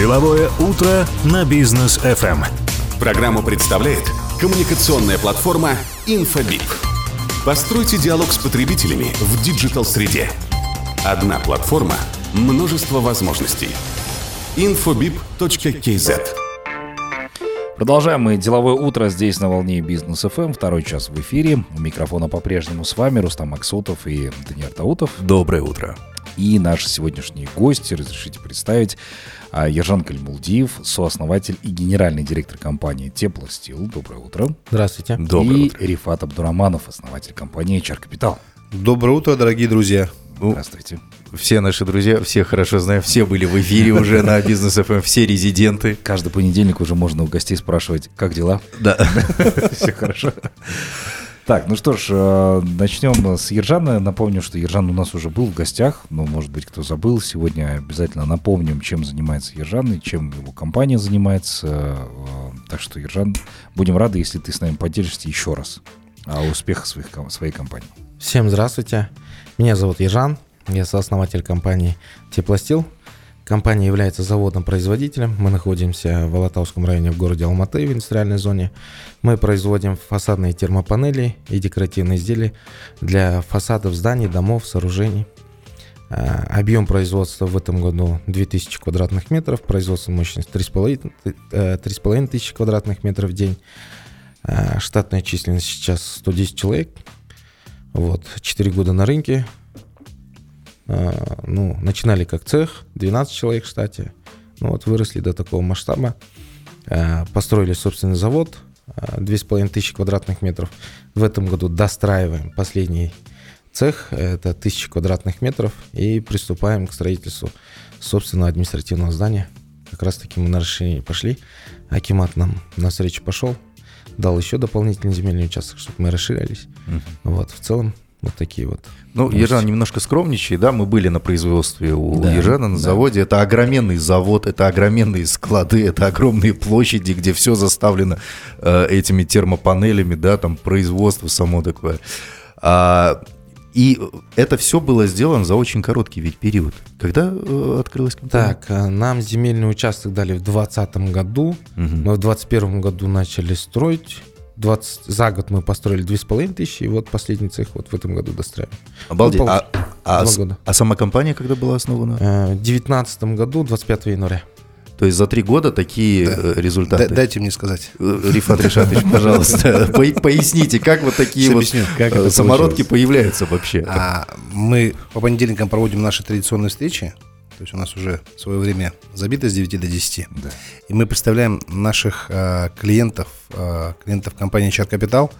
Деловое утро на бизнес FM. Программу представляет коммуникационная платформа Infobip. Постройте диалог с потребителями в digital -среде. Одна платформа, множество возможностей. infobip.kz Продолжаем мы деловое утро здесь на волне Бизнес ФМ. Второй час в эфире. У микрофона по-прежнему с вами Рустам Максутов и Даниил Таутов. Доброе утро. И наши сегодняшние гости, разрешите представить, а, Ержан Кальмулдиев, сооснователь и генеральный директор компании Теплостил. Доброе утро. Здравствуйте. Доброе и утро. Рифат Абдураманов, основатель компании HR Capital. Доброе утро, дорогие друзья. Ну, Здравствуйте. все наши друзья, все хорошо знаю, все были в эфире уже на Бизнес ФМ, все резиденты. Каждый понедельник уже можно у гостей спрашивать, как дела? Да. Все хорошо. Так, ну что ж, э, начнем с Ержана. Напомню, что Ержан у нас уже был в гостях, но, может быть, кто забыл, сегодня обязательно напомним, чем занимается Ержан и чем его компания занимается. Э, Так что, Ержан, будем рады, если ты с нами поделишься еще раз о успехах своих, своей компании. Всем здравствуйте. Меня зовут Ежан. Я сооснователь компании Теплостил. Компания является заводом-производителем. Мы находимся в Алатауском районе в городе Алматы в индустриальной зоне. Мы производим фасадные термопанели и декоративные изделия для фасадов зданий, домов, сооружений. А, Объем производства в этом году 2000 квадратных метров, производственная мощность 3,5 э, 3,5 тысячи квадратных метров в день. А, Штатная численность сейчас 110 человек. Вот, 4 года на рынке. А, Ну, начинали как цех, 12 человек в штате. Ну вот выросли до такого масштаба. А, Построили собственный завод, а, 2,5 тысячи квадратных метров. В этом году достраиваем последний цех, это 1000 квадратных метров, и приступаем к строительству собственного административного здания. Как раз таки мы на расширение пошли. Акимат нам навстречу пошел, дал еще дополнительный земельный участок, чтобы мы расширялись. Вот, в целом, вот такие вот. Ну, новости. Ежан немножко скромничай, да, мы были на производстве у Да, Ежана на да. заводе. Это огроменный завод, это огроменные склады, это огромные площади, где все заставлено э, этими термопанелями, да, там производство само такое. А, и это все было сделано за очень короткий ведь период. Когда э, открылась компания? Так, а, нам земельный участок дали в 2020 году. Мгм. Мы в 2021 году начали строить. 20, за год мы построили 2,5 тысячи, и вот последний цех вот в этом году достраиваем. Обалдеть. Ну, А, а года. а сама компания когда была основана? Э, В 2019 году, 25 января. То есть за три года такие э, результаты. Да- дайте мне сказать. Э, Рифат Ришатович, пожалуйста, по- поясните, как вот такие вот самородки появляются вообще? А, мы по понедельникам проводим наши традиционные встречи. То есть у нас уже свое время забито с 9 до 10. Да. И мы представляем наших а, клиентов, а, клиентов компании HR Capital,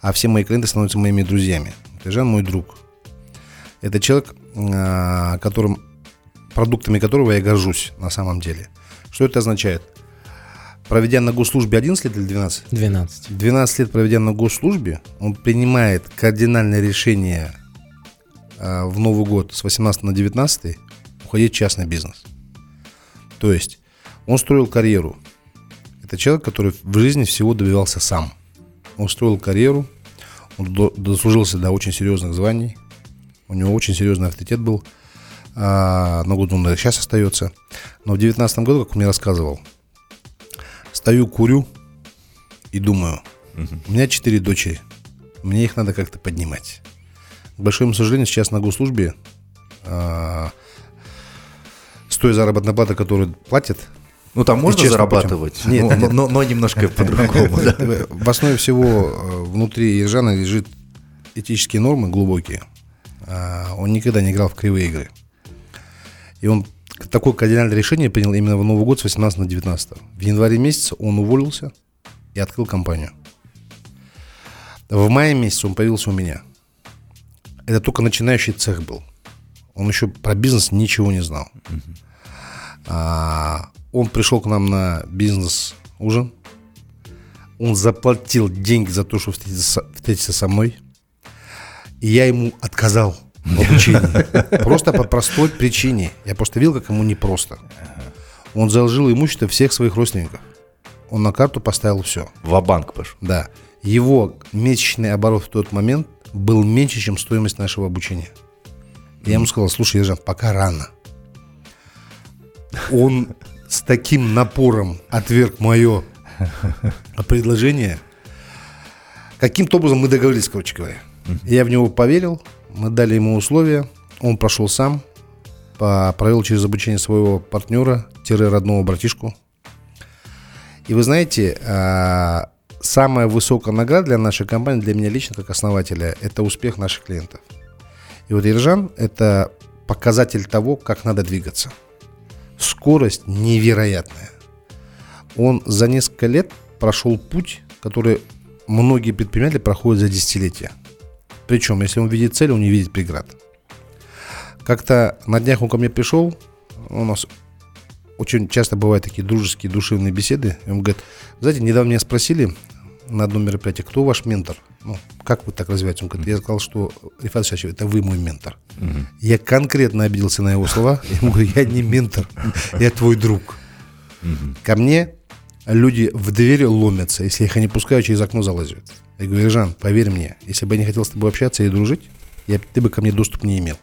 а все мои клиенты становятся моими друзьями. Жан мой друг. Это человек, а, которым, продуктами которого я горжусь на самом деле. Что это означает? Проведя на госслужбе 11 лет или 12? 12. 12 лет проведя на госслужбе, он принимает кардинальное решение а, в Новый год с 18 на 19 уходить в частный бизнес. То есть он строил карьеру. Это человек, который в жизни всего добивался сам. Он строил карьеру, он до- дослужился до очень серьезных званий, у него очень серьезный авторитет был, а, на год он сейчас остается. Но в 19 году, как он мне рассказывал, стою, курю и думаю, у меня четыре дочери, мне их надо как-то поднимать. К большому сожалению, сейчас на госслужбе а, с той заработной платы, которую платят, Ну там можно зарабатывать, путем. Нет, но, нет, но- но- но немножко по-другому. да. в основе всего э, внутри Ержана лежит этические нормы глубокие. А, Он никогда не играл в кривые игры. И он такое кардинальное решение принял именно в Новый год с 18 на 19. В январе месяце он уволился и открыл компанию. В мае месяце он появился у меня. Это только начинающий цех был. Он еще про бизнес ничего не знал. А, он пришел к нам на бизнес-ужин. Он заплатил деньги за то, чтобы встретиться, встретиться со мной. И я ему отказал в обучении. Просто по простой причине. Я просто видел, как ему непросто. Он заложил имущество всех своих родственников. Он на карту поставил все. Ва-банк пошел. Да. Его месячный оборот в тот момент был меньше, чем стоимость нашего обучения. Я ему сказал, слушай, Ержан, пока рано. Он с таким напором отверг мое предложение. Каким-то образом мы договорились, короче говоря. Я в него поверил, мы дали ему условия, он прошел сам, провел через обучение своего партнера, тире родного братишку. И вы знаете, а, самая высокая награда для нашей компании, для меня лично, как основателя, это успех наших клиентов. И вот Ержан – это показатель того, как надо двигаться. Скорость невероятная. Он за несколько лет прошел путь, который многие предприниматели проходят за десятилетия. Причем, если он видит цель, он не видит преград. Как-то на днях он ко мне пришел, у нас очень часто бывают такие дружеские, душевные беседы. И он говорит, знаете, недавно меня спросили на одном мероприятии, кто ваш ментор? Ну, как вы так развиваетесь? Он говорит, я сказал, что Рифат Исаевич, это вы мой ментор. Я конкретно обиделся на его слова. Я ему говорю, я не ментор, я твой друг. Ко мне люди в двери ломятся, если я их не пускаю, через окно залазят. Я говорю, Жан, поверь мне, если бы я не хотел с тобой общаться и дружить, я, ты бы ко мне доступ не имел.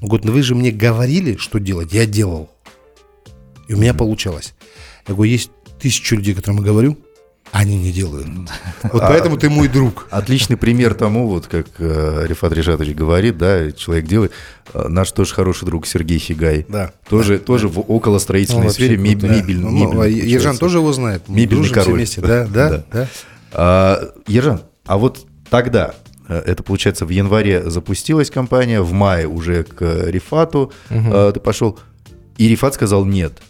Он говорит, ну вы же мне говорили, что делать, я делал. И у меня получалось. Я говорю, есть тысячу людей, которым я говорю, они не делают. Вот поэтому ты мой друг. Отличный пример тому, вот как э, Рифат Ришатович говорит, да, человек делает. Э, наш тоже хороший друг Сергей Хигай. Да. Тоже, тоже в около строительной Он вообще сфере меб- крутой. мебель, Ну, мебель, а Ержан тоже его знает. Мы Мебельный король. вместе. Да, да, Да. да. А, Ержан, а вот тогда, э, это получается в январе запустилась компания, в мае уже к Рифату э, ты пошел, и Рифат сказал нет.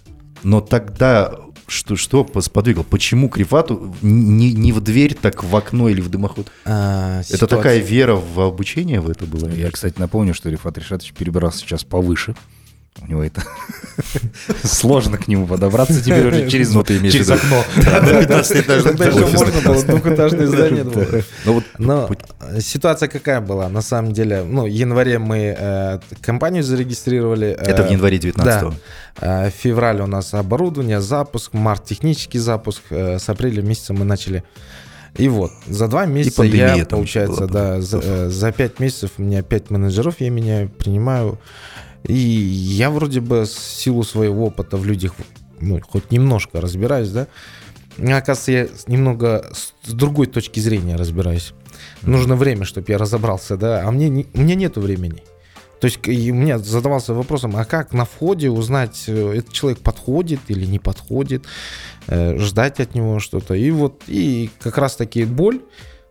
Но тогда что, что сподвигло? Почему к Рифату не, не в дверь, так в окно или в дымоход? А, Это ситуация- такая вера в обучение в это была? Я, кстати, напомню, что Рифат Ришатович перебрался сейчас повыше. У него это сложно к нему подобраться теперь уже через, Ну, ты имеешь через окно. Тогда еще можно было, двухэтажное здание было. Ну вот Но ситуация какая была? На самом деле, ну, в январе мы э, компанию зарегистрировали. э, Это в январе 19-го. Да. Э, В феврале у нас оборудование, запуск, март технический запуск, с апреля месяца мы начали. И вот, за два месяца пандемия я, получается, была, да, за, э, за пять месяцев у меня пять менеджеров я меняю, принимаю. И я вроде бы с силу своего опыта в людях, ну, хоть немножко разбираюсь, да. Мне оказывается, я немного с другой точки зрения разбираюсь. Нужно время, чтобы я разобрался, да, а мне, не- у меня нету времени. То есть и у меня задавался вопросом, а как на входе узнать, э, этот человек подходит или не подходит, э, ждать от него что-то. И вот, и как раз таки боль,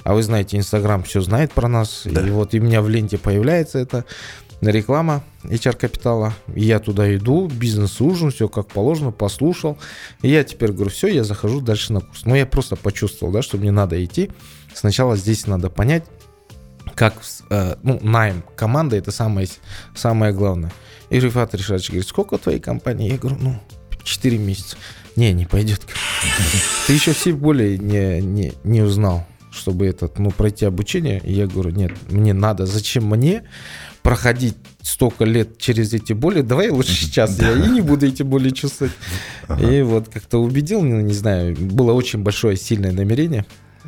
а вы знаете, Инстаграм все знает про нас, и вот и у меня в ленте появляется это реклама HR капитала. И я туда иду, бизнес-ужин, все как положено, послушал. И я теперь говорю, все, я захожу дальше на курс. Но я просто почувствовал, да, что мне надо идти. Сначала здесь надо понять, как э, ну, найм команды это самое, самое главное. И Рифат Ришатович говорит, сколько твоей компании? Я говорю, ну, 4 месяца. Не, не пойдет. Ты еще все более не, не, не узнал, чтобы этот, ну, пройти обучение. И я говорю, нет, мне надо. Зачем мне проходить столько лет через эти боли? Давай лучше сейчас я и не буду эти боли чувствовать. И вот как-то убедил, ну, не знаю, было очень большое сильное намерение.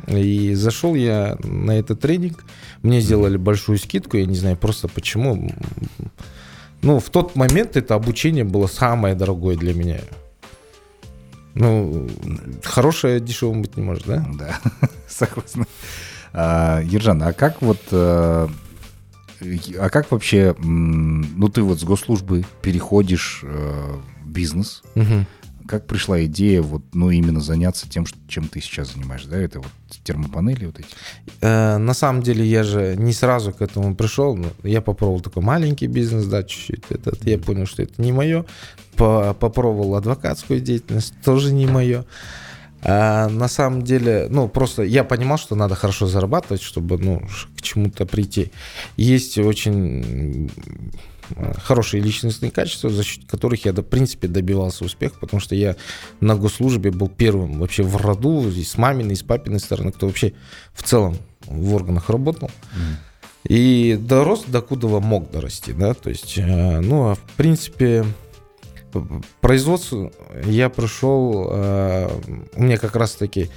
И зашел я на этот тренинг. Мне сделали большую скидку, я не знаю просто почему. Ну, в тот момент это обучение было самое дорогое для меня. Ну, хорошее дешевым быть не может, да? Да, согласен. А, Ержан, а как вот... э, А как вообще... Ну, ты вот с госслужбы переходишь э, в бизнес. Мгм. Как пришла идея вот, ну, именно заняться тем, чем ты сейчас занимаешься, да? Это вот термопанели вот эти? Э, на самом деле я же не сразу к этому пришел. Ну, Я попробовал такой маленький бизнес, да, чуть-чуть. Этот, я понял, что это не мое. По- попробовал адвокатскую деятельность, тоже не мое. А на самом деле, ну, просто я понимал, что надо хорошо зарабатывать, чтобы, ну, к чему-то прийти. Есть очень хорошие личностные качества, за счет которых я, в принципе, добивался успеха, потому что я на госслужбе был первым вообще в роду, и с маминой, и с папиной стороны, кто вообще в целом в органах работал. И дорос, докуда мог дорасти, да, то есть, э, ну, а в принципе, производство я пришел, э, у меня как раз-таки,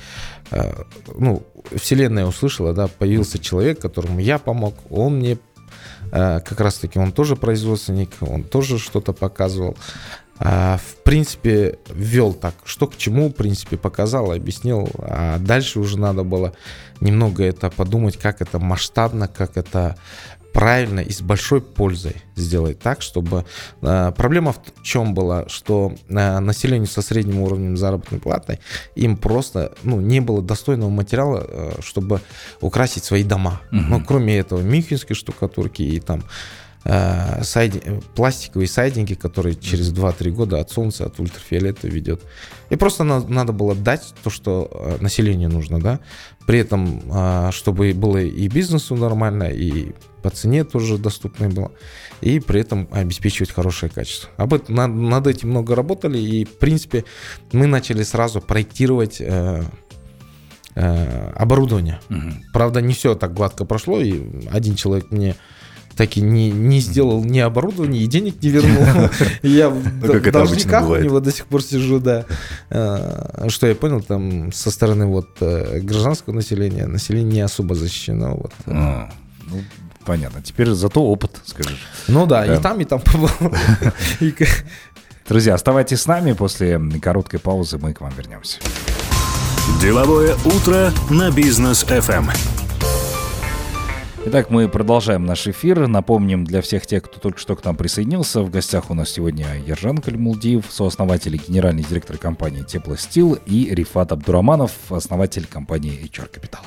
э, ну, вселенная услышала, да, появился человек, которому я помог, он мне как раз-таки, он тоже производственник, он тоже что-то показывал. А, в принципе, ввел так, что к чему, в принципе, показал, объяснил. А дальше уже надо было немного это подумать, как это масштабно, как это правильно и с большой пользой сделать так, чтобы... Э, проблема в чем была, что э, населению со средним уровнем заработной платы им просто ну, не было достойного материала, э, чтобы украсить свои дома. Угу. Ну, кроме этого, мюнхенской штукатурки и там сайди, пластиковые сайдинги, которые через 2-3 года от солнца, от ультрафиолета ведет. И просто на, надо было дать то, что населению нужно, да, при этом, чтобы было и бизнесу нормально, и по цене тоже доступной было, и при этом обеспечивать хорошее качество. Об этом, над, над этим много работали, и, в принципе, мы начали сразу проектировать э, э, оборудование. Угу. Правда, не все так гладко прошло, и один человек мне так и не, не сделал ни оборудование, и денег не вернул. Я в ну, должниках у него до сих пор сижу, да. А, что я понял, там со стороны вот э, гражданского населения, население не особо защищено. Вот. А, ну, понятно. Теперь зато опыт, скажешь. Ну да, и там, и там побыл. Друзья, оставайтесь с нами. После короткой паузы мы к вам вернемся. Деловое утро на бизнес FM. Итак, мы продолжаем наш эфир. Напомним для всех тех, кто только что к нам присоединился, в гостях у нас сегодня Ержан Кальмулдиев, сооснователь и генеральный директор компании Теплостил, и Рифат Абдураманов, основатель компании HR Capital.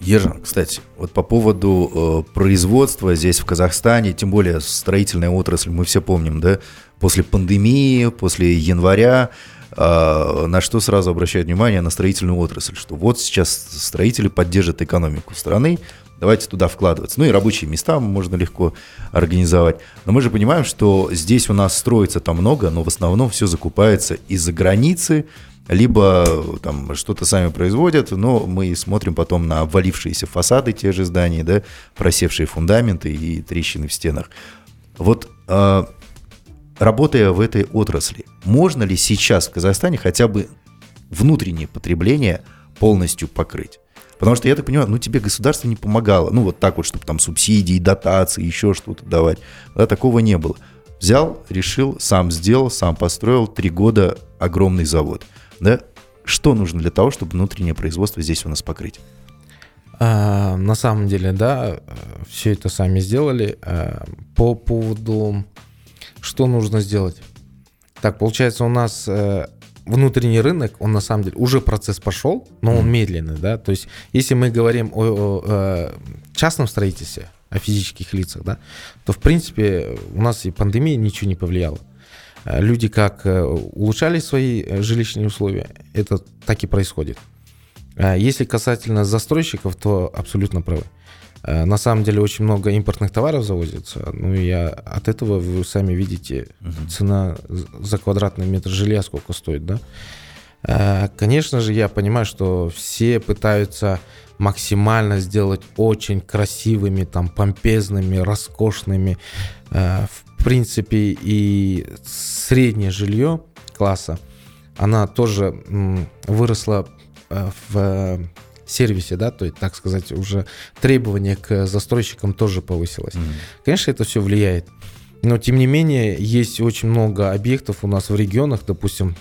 Ержан, кстати, вот по поводу э, производства здесь в Казахстане, тем более строительная отрасль, мы все помним, да, после пандемии, после января, э, на что сразу обращают внимание на строительную отрасль, что вот сейчас строители поддержат экономику страны, давайте туда вкладываться. Ну и рабочие места можно легко организовать. Но мы же понимаем, что здесь у нас строится там много, но в основном все закупается из-за границы, либо там что-то сами производят, но мы смотрим потом на обвалившиеся фасады те же зданий, да, просевшие фундаменты и трещины в стенах. Вот э, работая в этой отрасли, можно ли сейчас в Казахстане хотя бы внутреннее потребление полностью покрыть? Потому что, я так понимаю, ну тебе государство не помогало, ну вот так вот, чтобы там субсидии, дотации, еще что-то давать. Да, такого не было. Взял, решил, сам сделал, сам построил, три года огромный завод – да, что нужно для того, чтобы внутреннее производство здесь у нас покрыть? А, на самом деле, да, все это сами сделали. А, по поводу, что нужно сделать? Так, получается, у нас э, внутренний рынок, он на самом деле уже процесс пошел, но он медленный, да. То есть, если мы говорим о, о, о э, частном строительстве, о физических лицах, да, то в принципе у нас и пандемия ничего не повлияла. Э, люди как э, улучшали свои э, жилищные условия, это так и происходит. Если касательно застройщиков, то абсолютно правы. На самом деле очень много импортных товаров завозится. Ну и от этого вы сами видите угу. цена за квадратный метр жилья сколько стоит, да? Конечно же, я понимаю, что все пытаются максимально сделать очень красивыми, там, помпезными, роскошными. В в принципе, и среднее жилье класса, она тоже выросла э, в сервисе, да, то есть, так сказать, уже требование к застройщикам тоже повысилось. Mm-hmm. Конечно, это все влияет. Но, тем не менее, есть очень много объектов у нас в регионах, допустим,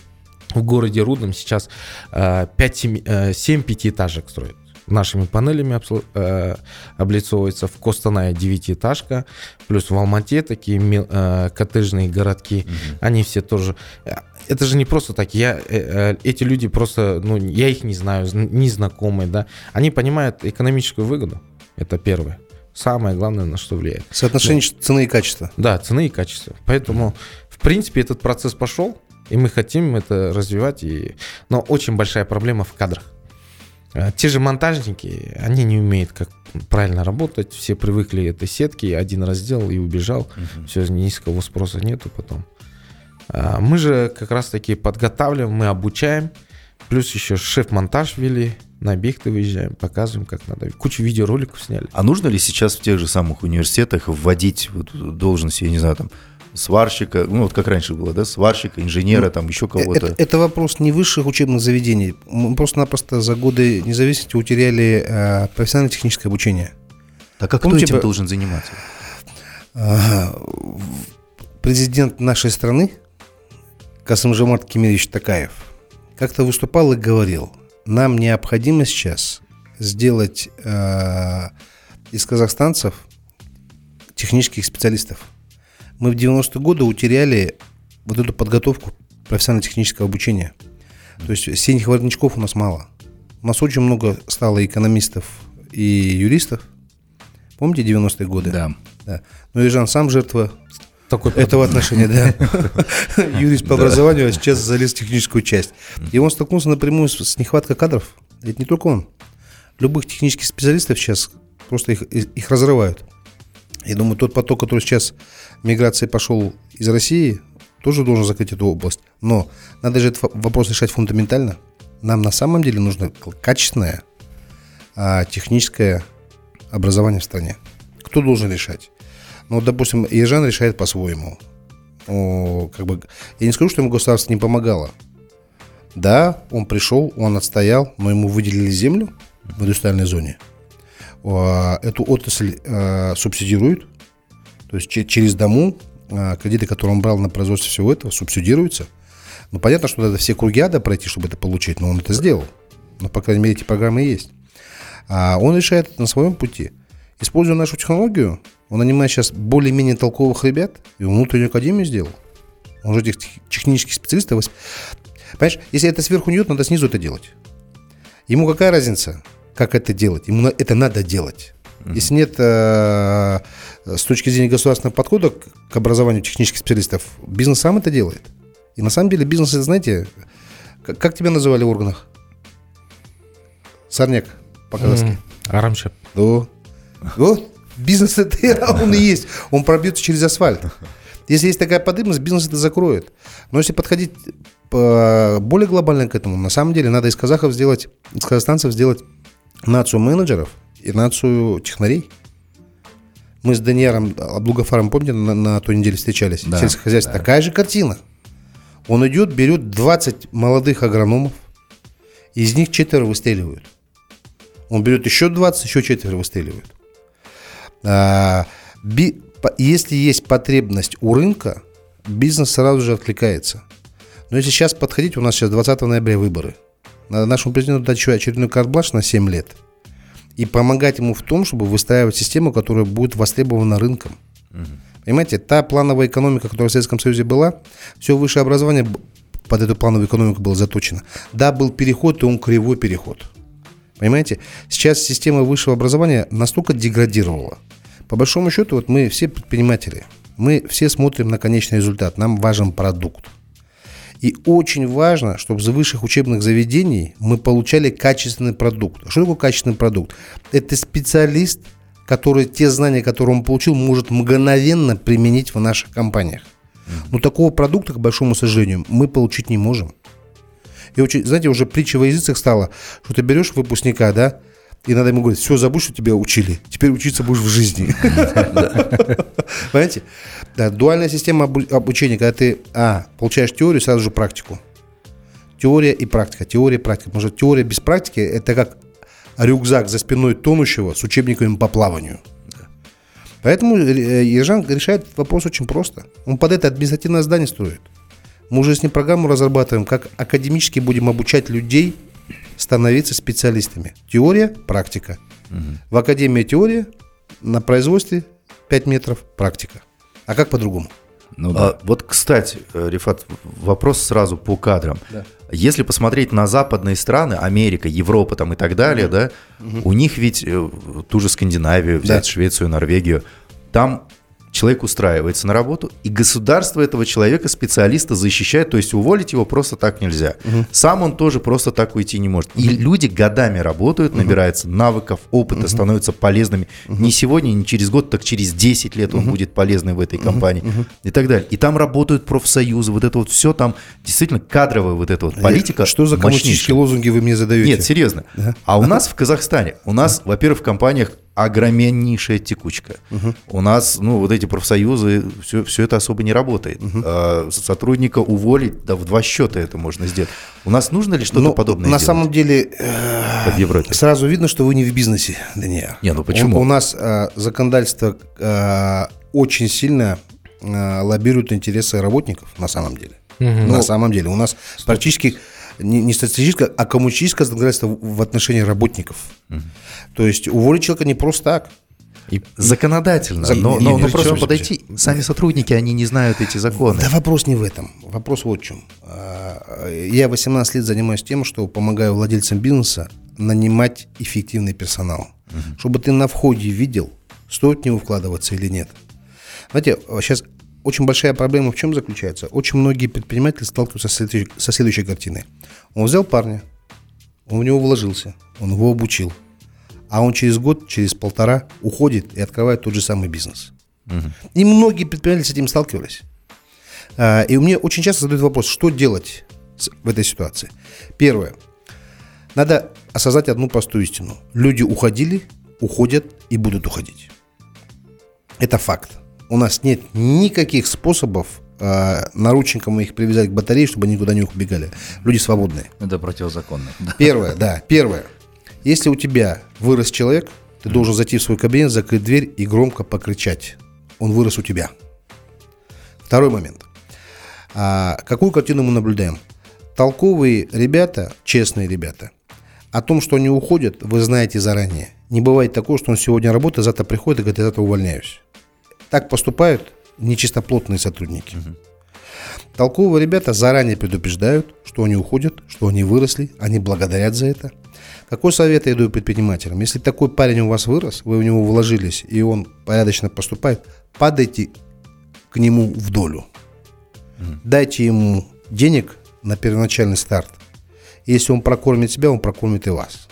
в городе Рудном сейчас 5-7 э, э, пятиэтажек строят нашими панелями э, облицовывается. В Костанае девятиэтажка, плюс в Алмате такие э, коттеджные городки, угу. они все тоже... Это же не просто так, я, э, эти люди просто, ну, я их не знаю, не знакомые, да, они понимают экономическую выгоду, это первое самое главное, на что влияет. Соотношение да. цены и качества. Да, цены и качества. Поэтому, в принципе, этот процесс пошел, и мы хотим это развивать. И... Но очень большая проблема в кадрах. А, те же монтажники, они не умеют как правильно работать, все привыкли этой сетки, один раз сделал и убежал, угу. все, низкого спроса нету потом. А, мы же как раз таки подготавливаем, мы обучаем, плюс еще шеф-монтаж вели, на объекты выезжаем, показываем, как надо. Кучу видеороликов сняли. А нужно ли сейчас в тех же самых университетах вводить вот должность, я не знаю, там, сварщика, ну вот как раньше было, да, сварщика, инженера, ну, там еще кого-то. Это, это вопрос не высших учебных заведений. Мы просто-напросто за годы независимости утеряли э, профессионально-техническое обучение. Так а кто Помните, этим должен заниматься? Э, президент нашей страны Касымжамат Кемерович Такаев как-то выступал и говорил, нам необходимо сейчас сделать э, из казахстанцев технических специалистов. Мы в 90-е годы утеряли вот эту подготовку профессионально-технического обучения. То есть синих воротничков у нас мало. У нас очень много стало экономистов и юристов. Помните 90-е годы? Да. да. Но Ежан сам жертва Такой этого отношения, да. Юрист по образованию, а сейчас залез в техническую часть. И он столкнулся напрямую с, нехваткой кадров. Это не только он. Любых технических специалистов сейчас просто их, их разрывают. Я думаю, тот поток, который сейчас миграции пошел из России, тоже должен закрыть эту область. Но надо же этот во- вопрос решать фундаментально. Нам на самом деле нужно качественное а, техническое образование в стране. Кто должен решать? Ну, допустим, Ежан решает по-своему. Как бы, я не скажу, что ему государство не помогало. Да, он пришел, он отстоял, но ему выделили землю в индустриальной зоне. А, Эту отрасль а, субсидируют. То есть че- через дому а, кредиты, которые он брал на производство всего этого, субсидируются. Ну, понятно, что надо все круги ада пройти, чтобы это получить, но он это сделал. Но, по крайней мере, эти программы есть. А он решает это на своем пути. Используя нашу технологию, он нанимает сейчас более-менее толковых ребят, и внутреннюю академию сделал. Он же этих тех- технических специалистов... Понимаешь, если это сверху не идет, надо снизу это делать. Ему какая разница, как это делать? Ему это надо делать. Если нет э, с точки зрения государственного подхода к образованию технических специалистов, бизнес сам это делает. И на самом деле бизнес, это, знаете, как, как тебя называли в органах? Сорняк по-казахски. Арамшеп. Да. Вот. Бизнес это он и есть. Он пробьется через асфальт. Если есть такая подымность, бизнес это закроет. Но если подходить по- более глобально к этому, на самом деле надо из казахов сделать, из казахстанцев сделать нацию менеджеров и нацию технарей. Мы с Данияром Аблугафаром, помните, на, на той неделе встречались? Да, Сельское хозяйство. Такая же картина. Он идет, берет 20 молодых агрономов, из них четверо выстреливают. Он берет еще 20, еще четверо выстреливают. А, би- если есть потребность у рынка, бизнес сразу же откликается. Но если сейчас подходить, у нас сейчас 20 ноября выборы. Надо нашему президенту дать еще очередной карт-бланш на 7 лет. И помогать ему в том, чтобы выстраивать систему, которая будет востребована рынком. Понимаете, та плановая экономика, которая в Советском Союзе была, все высшее образование под эту плановую экономику было заточено. Да, был переход, и он кривой переход. Понимаете? Сейчас система высшего образования настолько деградировала. По большому счету, вот мы все предприниматели, мы все смотрим на конечный результат, нам важен продукт. И очень важно, чтобы за высших учебных заведений мы получали качественный продукт. Что такое качественный продукт? Это специалист, который те знания, которые он получил, может мгновенно применить в наших компаниях. Но такого продукта, к большому сожалению, мы получить не можем. И очень, знаете, уже притча во языцах стала, что ты берешь выпускника, да, и надо ему говорить, все, забудь, что тебя учили, теперь учиться будешь в жизни. Понимаете? Дуальная система обу- обучения, когда ты, а, получаешь теорию, сразу же практику. Теория и практика, теория и практика. Потому что теория без практики – это как рюкзак за спиной тонущего с учебниками по плаванию. Поэтому э, Ержан решает вопрос очень просто. Он под это административное здание строит. Мы уже с ним программу разрабатываем, как академически будем обучать людей становиться специалистами. Теория, практика. В академии теория, на производстве 5 метров практика. А как по-другому? Ну да. А, вот, кстати, э, Рифат, вопрос сразу по кадрам. Если посмотреть на западные страны, Америка, Европа там и так далее, да, у них ведь э, ту же Скандинавию, взять Да. Швецию, Норвегию, там человек устраивается на работу, и государство этого человека, специалиста, защищает, то есть уволить его просто так нельзя. Сам он тоже просто так уйти не может. И люди годами работают, набираются навыков, опыта, становятся полезными. Не сегодня, не через год, так через 10 лет он будет полезный в этой компании и так далее. И там работают профсоюзы, вот это вот все там действительно кадровая вот эта вот политика. Что за коммунистические лозунги вы мне задаете? Нет, серьезно. А у нас в Казахстане, у нас, во-первых, в компаниях огромнейшая текучка. У нас, ну, вот эти профсоюзы, все, все это особо не работает. А, сотрудника уволить, да в два счета это можно сделать. У нас нужно ли что-то Ну, подобное На делать, самом деле, э, сразу видно, что вы не в бизнесе, Даниил. Не, ну почему? У, у нас э, законодательство э, очень сильно э, лоббируют интересы работников на самом деле. На самом деле. У нас практически не, не статистическое, а коммунистическое законодательство в отношении работников. То есть уволить человека не просто так. И законодательно. За- но не, но, не, но просто подойти. Сами сотрудники, они не знают эти законы. Да вопрос не в этом. Вопрос вот в чем. А, Я 18 лет занимаюсь тем, что помогаю владельцам бизнеса нанимать эффективный персонал. Чтобы ты на входе видел, стоит в него вкладываться или нет. Знаете, сейчас очень большая проблема в чем заключается? Очень многие предприниматели сталкиваются со следующей, со следующей картиной. Он взял парня, он в него вложился, он его обучил, а он через год, через полтора уходит и открывает тот же самый бизнес. И многие предприниматели с этим сталкивались. А, И у меня очень часто задают вопрос, что делать в этой ситуации. Первое. Надо осознать одну простую истину. Люди уходили, уходят и будут уходить. Это факт. У нас нет никаких способов а, наручником их привязать к батарее, чтобы они никуда не убегали. Люди свободные. Это противозаконно. Первое, да, первое. Если у тебя вырос человек, ты должен зайти в свой кабинет, закрыть дверь и громко покричать. Он вырос у тебя. Второй момент. А, какую картину мы наблюдаем? Толковые ребята, честные ребята, о том, что они уходят, вы знаете заранее. Не бывает такого, что он сегодня работает, завтра приходит и говорит, я завтра увольняюсь. Так поступают нечистоплотные сотрудники. Толковые ребята заранее предупреждают, что они уходят, что они выросли, они благодарят за это. Какой совет я даю предпринимателям? Если такой парень у вас вырос, вы в него вложились, и он порядочно поступает, падайте к нему в долю. Дайте ему денег на первоначальный старт. Если он прокормит себя, он прокормит и вас.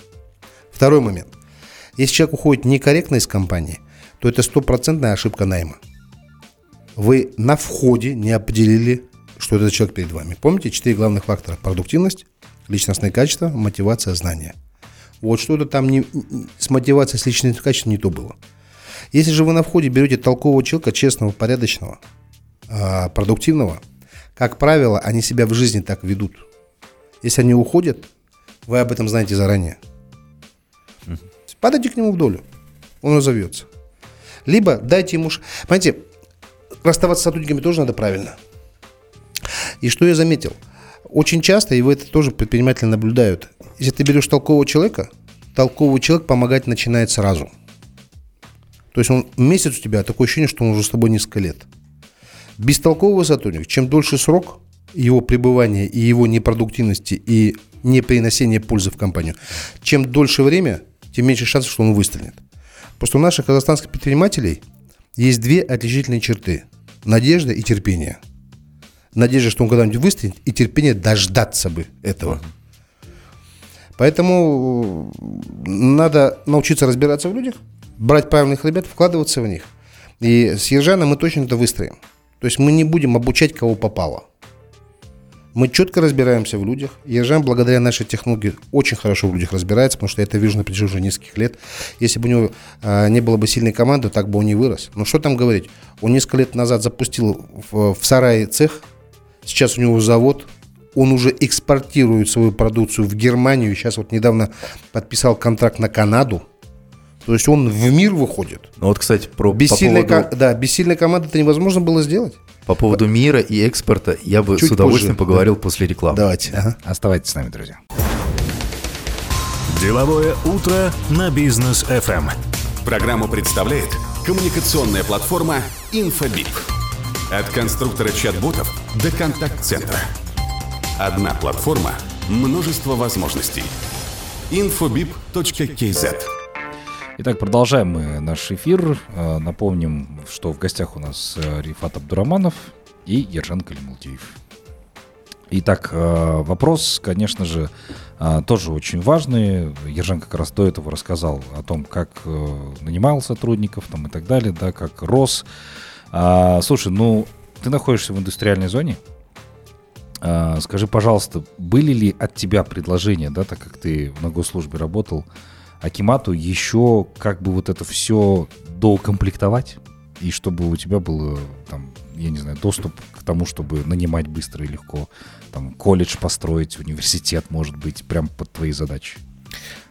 Второй момент. Если человек уходит некорректно из компании, то это стопроцентная ошибка найма. Вы на входе не определили, что этот человек перед вами. Помните, четыре главных фактора. Продуктивность, личностные качества, мотивация, знания. Вот что-то там не, с мотивацией, с личностным качеством не то было. Если же вы на входе берете толкового человека, честного, порядочного, а, продуктивного, как правило, они себя в жизни так ведут. Если они уходят, вы об этом знаете заранее. Падайте к нему в долю, он разовьется. Либо дайте ему... Понимаете, расставаться с сотрудниками тоже надо правильно. И что я заметил? Очень часто, и вы это тоже предприниматели наблюдают, если ты берешь толкового человека, толковый человек помогать начинает сразу. То есть он месяц у тебя, такое ощущение, что он уже с тобой несколько лет. Бестолковый сотрудник, чем дольше срок его пребывания и его непродуктивности и неприносения пользы в компанию, чем дольше время, тем меньше шансов, что он выстрелит. Просто у наших казахстанских предпринимателей есть две отличительные черты. Надежда и терпение. Надежда, что он когда-нибудь выстрелит, и терпение дождаться бы этого. Поэтому надо научиться разбираться в людях, брать правильных ребят, вкладываться в них. И с Ержаном мы точно это выстроим. То есть мы не будем обучать кого попало. Мы четко разбираемся в людях. Ержан, благодаря нашей технологии, очень хорошо в людях разбирается, потому что я это вижу на протяжении уже нескольких лет. Если бы у него а, не было бы сильной команды, так бы он не вырос. Но что там говорить? Он несколько лет назад запустил в, в сарае цех, сейчас у него завод, он уже экспортирует свою продукцию в Германию. Сейчас вот недавно подписал контракт на Канаду. То есть он в мир выходит. Ну вот, кстати, про, Без, по, сильной, поводу, да, без сильной команды это невозможно было сделать. По поводу мира и экспорта я бы Чуть с удовольствием позже. поговорил после рекламы. Давайте. ага. Оставайтесь с нами, друзья. Деловое утро на бизнес FM. Программу представляет коммуникационная платформа «Инфобип». От конструктора чат-ботов до контакт-центра. Одна платформа, множество возможностей. infobip.kz Итак, продолжаем мы наш эфир. Э, Напомним, что в гостях у нас э, Рифат Абдураманов и Ержан Калимултиев. Итак, э, вопрос, конечно же, тоже очень важный. Ержан как раз до этого рассказал о том, как нанимал сотрудников там, и так далее, да, как рос. А, Слушай, ну, ты находишься в индустриальной зоне. А, Скажи, пожалуйста, были ли от тебя предложения, да, так как ты на госслужбе работал, Акимату еще как бы вот это все доукомплектовать, и чтобы у тебя был, там, я не знаю, доступ к тому, чтобы нанимать быстро и легко, там, колледж построить, университет, может быть, прям под твои задачи.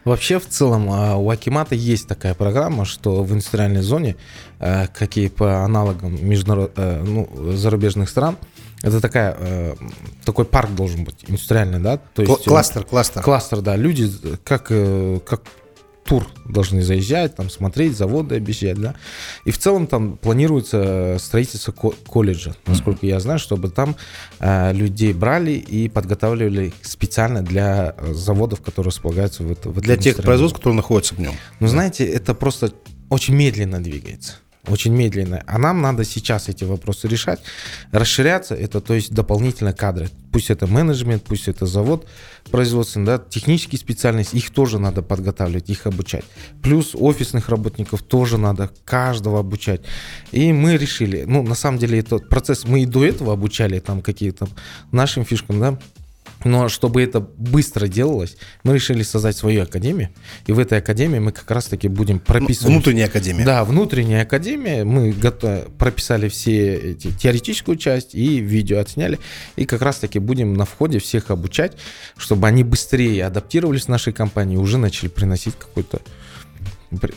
Вообще, в целом, а, у Акимата есть такая программа, что в индустриальной зоне, э, как и по аналогам международ... э, ну, зарубежных стран, это такая, э, такой парк должен быть индустриальный, да? То есть, э, кластер, кластер. Кластер, да. Люди как, э, как тур должны заезжать, там смотреть, заводы объезжать, да. И в целом там планируется строительство ко- колледжа, насколько я знаю, чтобы там э, людей брали и подготавливали специально для э, заводов, которые располагаются в, это, в Для этом тех индустриальном производств, которые находятся в нем. но знаете, это просто очень медленно двигается. Очень медленно. А нам надо сейчас эти вопросы решать. Расширяться это, то есть дополнительно кадры. Пусть это менеджмент, пусть это завод производственный, да, технические специальности, их тоже надо подготавливать, их обучать. Плюс офисных работников тоже надо каждого обучать. И мы решили, ну, на самом деле, этот процесс мы и до этого обучали там какие-то нашим фишкам, да, но чтобы это быстро делалось, мы решили создать свою академию. И в этой академии мы как раз-таки будем прописывать... Внутренняя академия. Да, внутренняя академия. Мы гото- прописали все эти теоретическую часть и видео отсняли. И как раз-таки будем на входе всех обучать, чтобы они быстрее адаптировались в нашей компании и уже начали приносить какую-то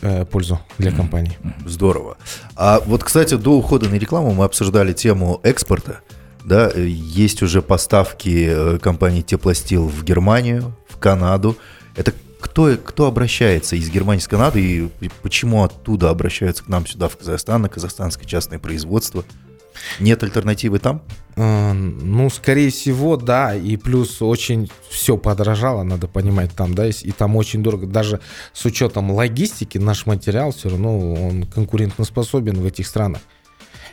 э, пользу для компании. Здорово. А вот, кстати, до ухода на рекламу мы обсуждали тему экспорта. Да, есть уже поставки э, компании Теплостил в Германию, в Канаду. Это кто, кто обращается из Германии, из Канады и и почему оттуда обращаются к нам сюда, в Казахстан, на казахстанское частное производство? Нет альтернативы там? Э, Ну, скорее всего, да. И плюс очень все подорожало, надо понимать там, да, и там очень дорого. Даже с учетом логистики наш материал все равно он конкурентоспособен в этих странах.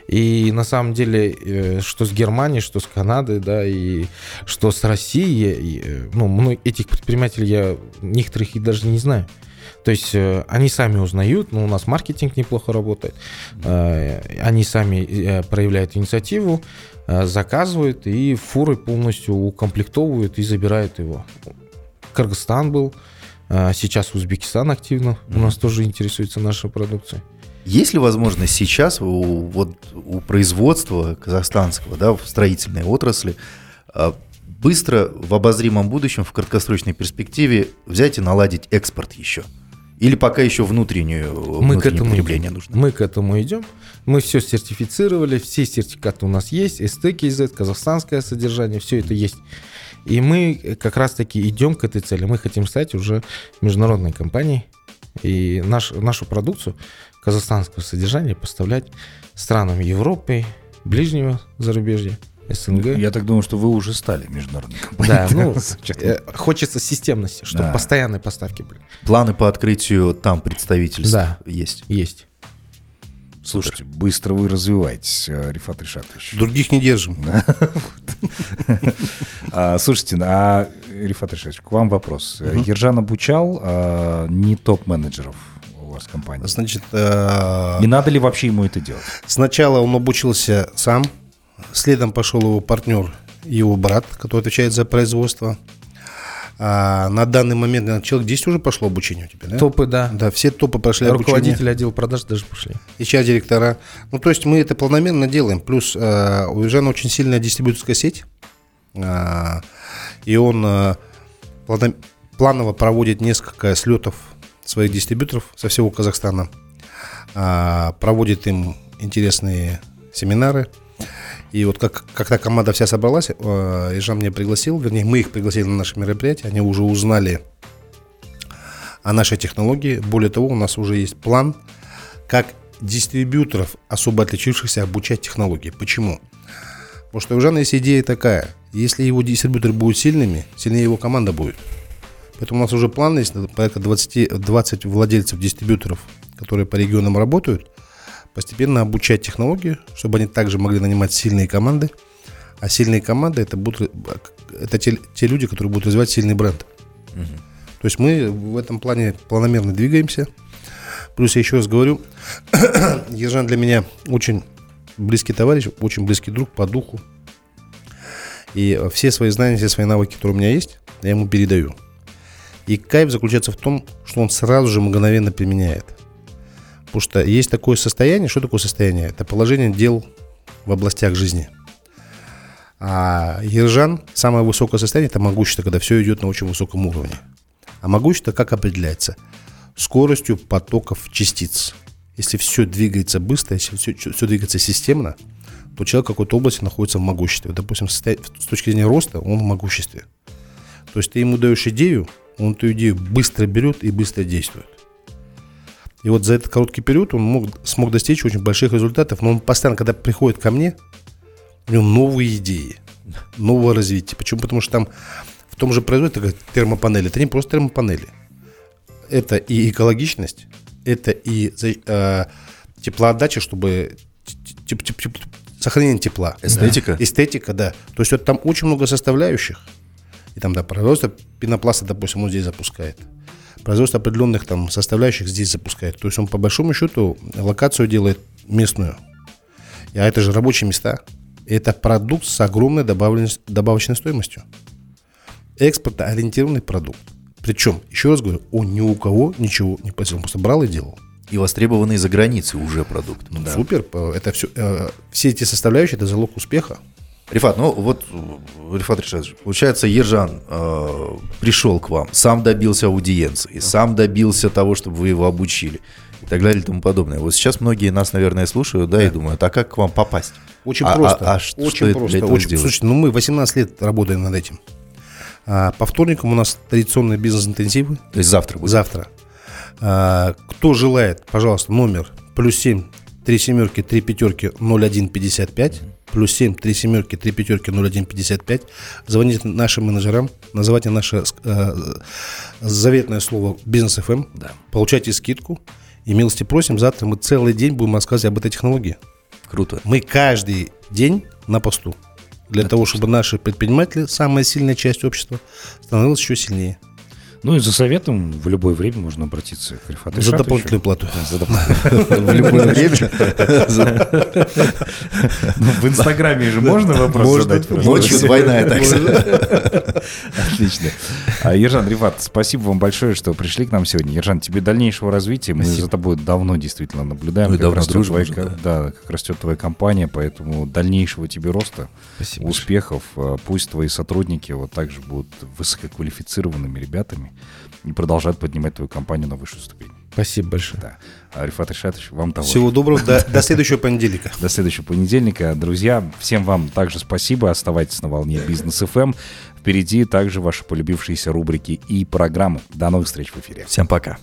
И на самом деле, э, что с Германией, что с Канадой, да, и что с Россией, и, э, ну, этих предпринимателей я некоторых и даже не знаю. То есть э, они сами узнают, но у нас маркетинг неплохо работает. Э, Они сами э, проявляют инициативу, э, заказывают и фуры полностью укомплектовывают и забирают его. Кыргызстан был, э, сейчас Узбекистан активно. У нас тоже интересуется нашей продукцией. Есть ли возможность сейчас у, вот, у производства казахстанского, да, в строительной отрасли а, быстро в обозримом будущем, в краткосрочной перспективе взять и наладить экспорт еще? Или пока еще внутреннюю, Мы к этому потребление идем. нужно? Мы к этому идем. Мы все сертифицировали, все сертификаты у нас есть, СТКИЗ, казахстанское содержание, все это есть. И мы как раз-таки идем к этой цели. Мы хотим стать уже международной компанией и наш, нашу продукцию казахстанского содержания поставлять странам Европы, ближнего зарубежья, СНГ. Я так думаю, что вы уже стали международной Да, компанией. ну, С учетом- э, хочется системности, чтобы Да. постоянные поставки были. Планы по открытию там представительств Да. есть? Есть. Слушайте, быстро вы развиваетесь, э, Рифат Ришатович. Других не держим. А, Слушайте, а, Рифат Ришатович, к вам вопрос. Ержан обучал а, не топ-менеджеров у вас в компании? Значит, э, Не надо ли вообще ему это делать? сначала он обучился сам, следом пошел его партнер, его брат, который отвечает за производство. А на данный момент, человек 10 уже пошло обучение у тебя, да? Топы, да. Да, все топы прошли обучение. Руководители отдела продаж даже пошли. HR-директора. Ну, то есть мы это планомерно делаем. Плюс э, у Ержана очень сильная дистрибьюторская сеть. А, и он э, планово проводит несколько слетов своих дистрибьюторов со всего Казахстана. А, проводит им интересные семинары. И вот как, когда команда вся собралась, э, Ержан меня пригласил, вернее, мы их пригласили на наше мероприятие, они уже узнали о нашей технологии. Более того, у нас уже есть план, как дистрибьюторов, особо отличившихся, обучать технологии. Почему? Потому что у Жана есть идея такая. Если его дистрибьюторы будут сильными, сильнее его команда будет. Поэтому у нас уже план есть, порядка 20, 20 владельцев дистрибьюторов, которые по регионам работают, постепенно обучать технологии, чтобы они также могли нанимать сильные команды. А сильные команды это будут это те, те люди, которые будут развивать сильный бренд. То есть мы в этом плане планомерно двигаемся. Плюс я еще раз говорю, Ержан для меня очень близкий товарищ, очень близкий друг по духу. И все свои знания, все свои навыки, которые у меня есть, я ему передаю. И кайф заключается в том, что он сразу же мгновенно применяет. Потому что есть такое состояние, что такое состояние? Это положение дел в областях жизни. А Ержан, самое высокое состояние, это могущество, когда все идет на очень высоком уровне. А могущество как определяется? Скоростью потоков частиц. Если все двигается быстро, если все, все двигается системно, то человек в какой-то области находится в могуществе. Допустим, с точки зрения роста он в могуществе. То есть ты ему даешь идею, он эту идею быстро берет и быстро действует. И вот за этот короткий период он мог, смог достичь очень больших результатов, но он постоянно, когда приходит ко мне, у него новые идеи, нового развития. Почему? Потому что там в том же производстве термопанели, это не просто термопанели. Это и экологичность, это и э, теплоотдача, чтобы т- т- т- т- т- сохранение тепла. Эстетика? Да. Эстетика, да. То есть вот там очень много составляющих. И там, да, производство пенопласта, допустим, он здесь запускает. Производство определенных там составляющих здесь запускает. То есть он по большому счету локацию делает местную. А это же рабочие места. Это продукт с огромной добавленной- добавочной стоимостью. Экспортоориентированный продукт. Причем, еще раз говорю, он ни у кого ничего не просил. Он просто брал и делал. И востребованный за границей уже продукт. Да. Супер. Это все, э, все эти составляющие, это залог успеха. Рифат, ну вот, Рифат Решатович, получается, Ержан э, пришел к вам, сам добился аудиенции, сам добился того, чтобы вы его обучили и так далее и тому подобное. Вот сейчас многие нас, наверное, слушают, да, и думают, а как к вам попасть? Очень А- просто. а- а что- очень что это просто. этого очень, слушайте, ну мы 18 лет работаем над этим. А, по вторникам у нас традиционные бизнес-интенсивы. То есть завтра будет. Завтра. А, кто желает, пожалуйста, номер плюс 7, 3 семерки, 3 пятерки, 0155. Плюс 7, 3 семерки, 3 пятерки, 0155. Звоните нашим менеджерам, называйте наше э, заветное слово бизнес FM. Да. Получайте скидку. И милости просим, завтра мы целый день будем рассказывать об этой технологии. Круто. Мы каждый день на посту. Для того, чтобы наши предприниматели, самая сильная часть общества, становилась еще сильнее. Ну и за советом в любое время можно обратиться к Рифату За дополнительную плату. Да, за дополнительную. В любое время. Ну, В Инстаграме же можно вопрос задать? Ночью двойная такса. Отлично. А, Ержан, Рифат, спасибо вам большое, что пришли к нам сегодня. Ержан, тебе дальнейшего развития. Мы за тобой давно действительно наблюдаем. Мы как давно дружим Да, как растет твоя компания, поэтому дальнейшего тебе роста, успехов. А, Пусть твои сотрудники вот также будут высококвалифицированными ребятами и продолжают поднимать твою компанию на высшую ступень. Спасибо большое. Да. А, Рифат Ишатович, вам того же. Всего доброго. До, до следующего понедельника. До следующего понедельника. Друзья, всем вам также спасибо. Оставайтесь на волне Бизнес ФМ. Впереди также ваши полюбившиеся рубрики и программы. До новых встреч в эфире. Всем пока.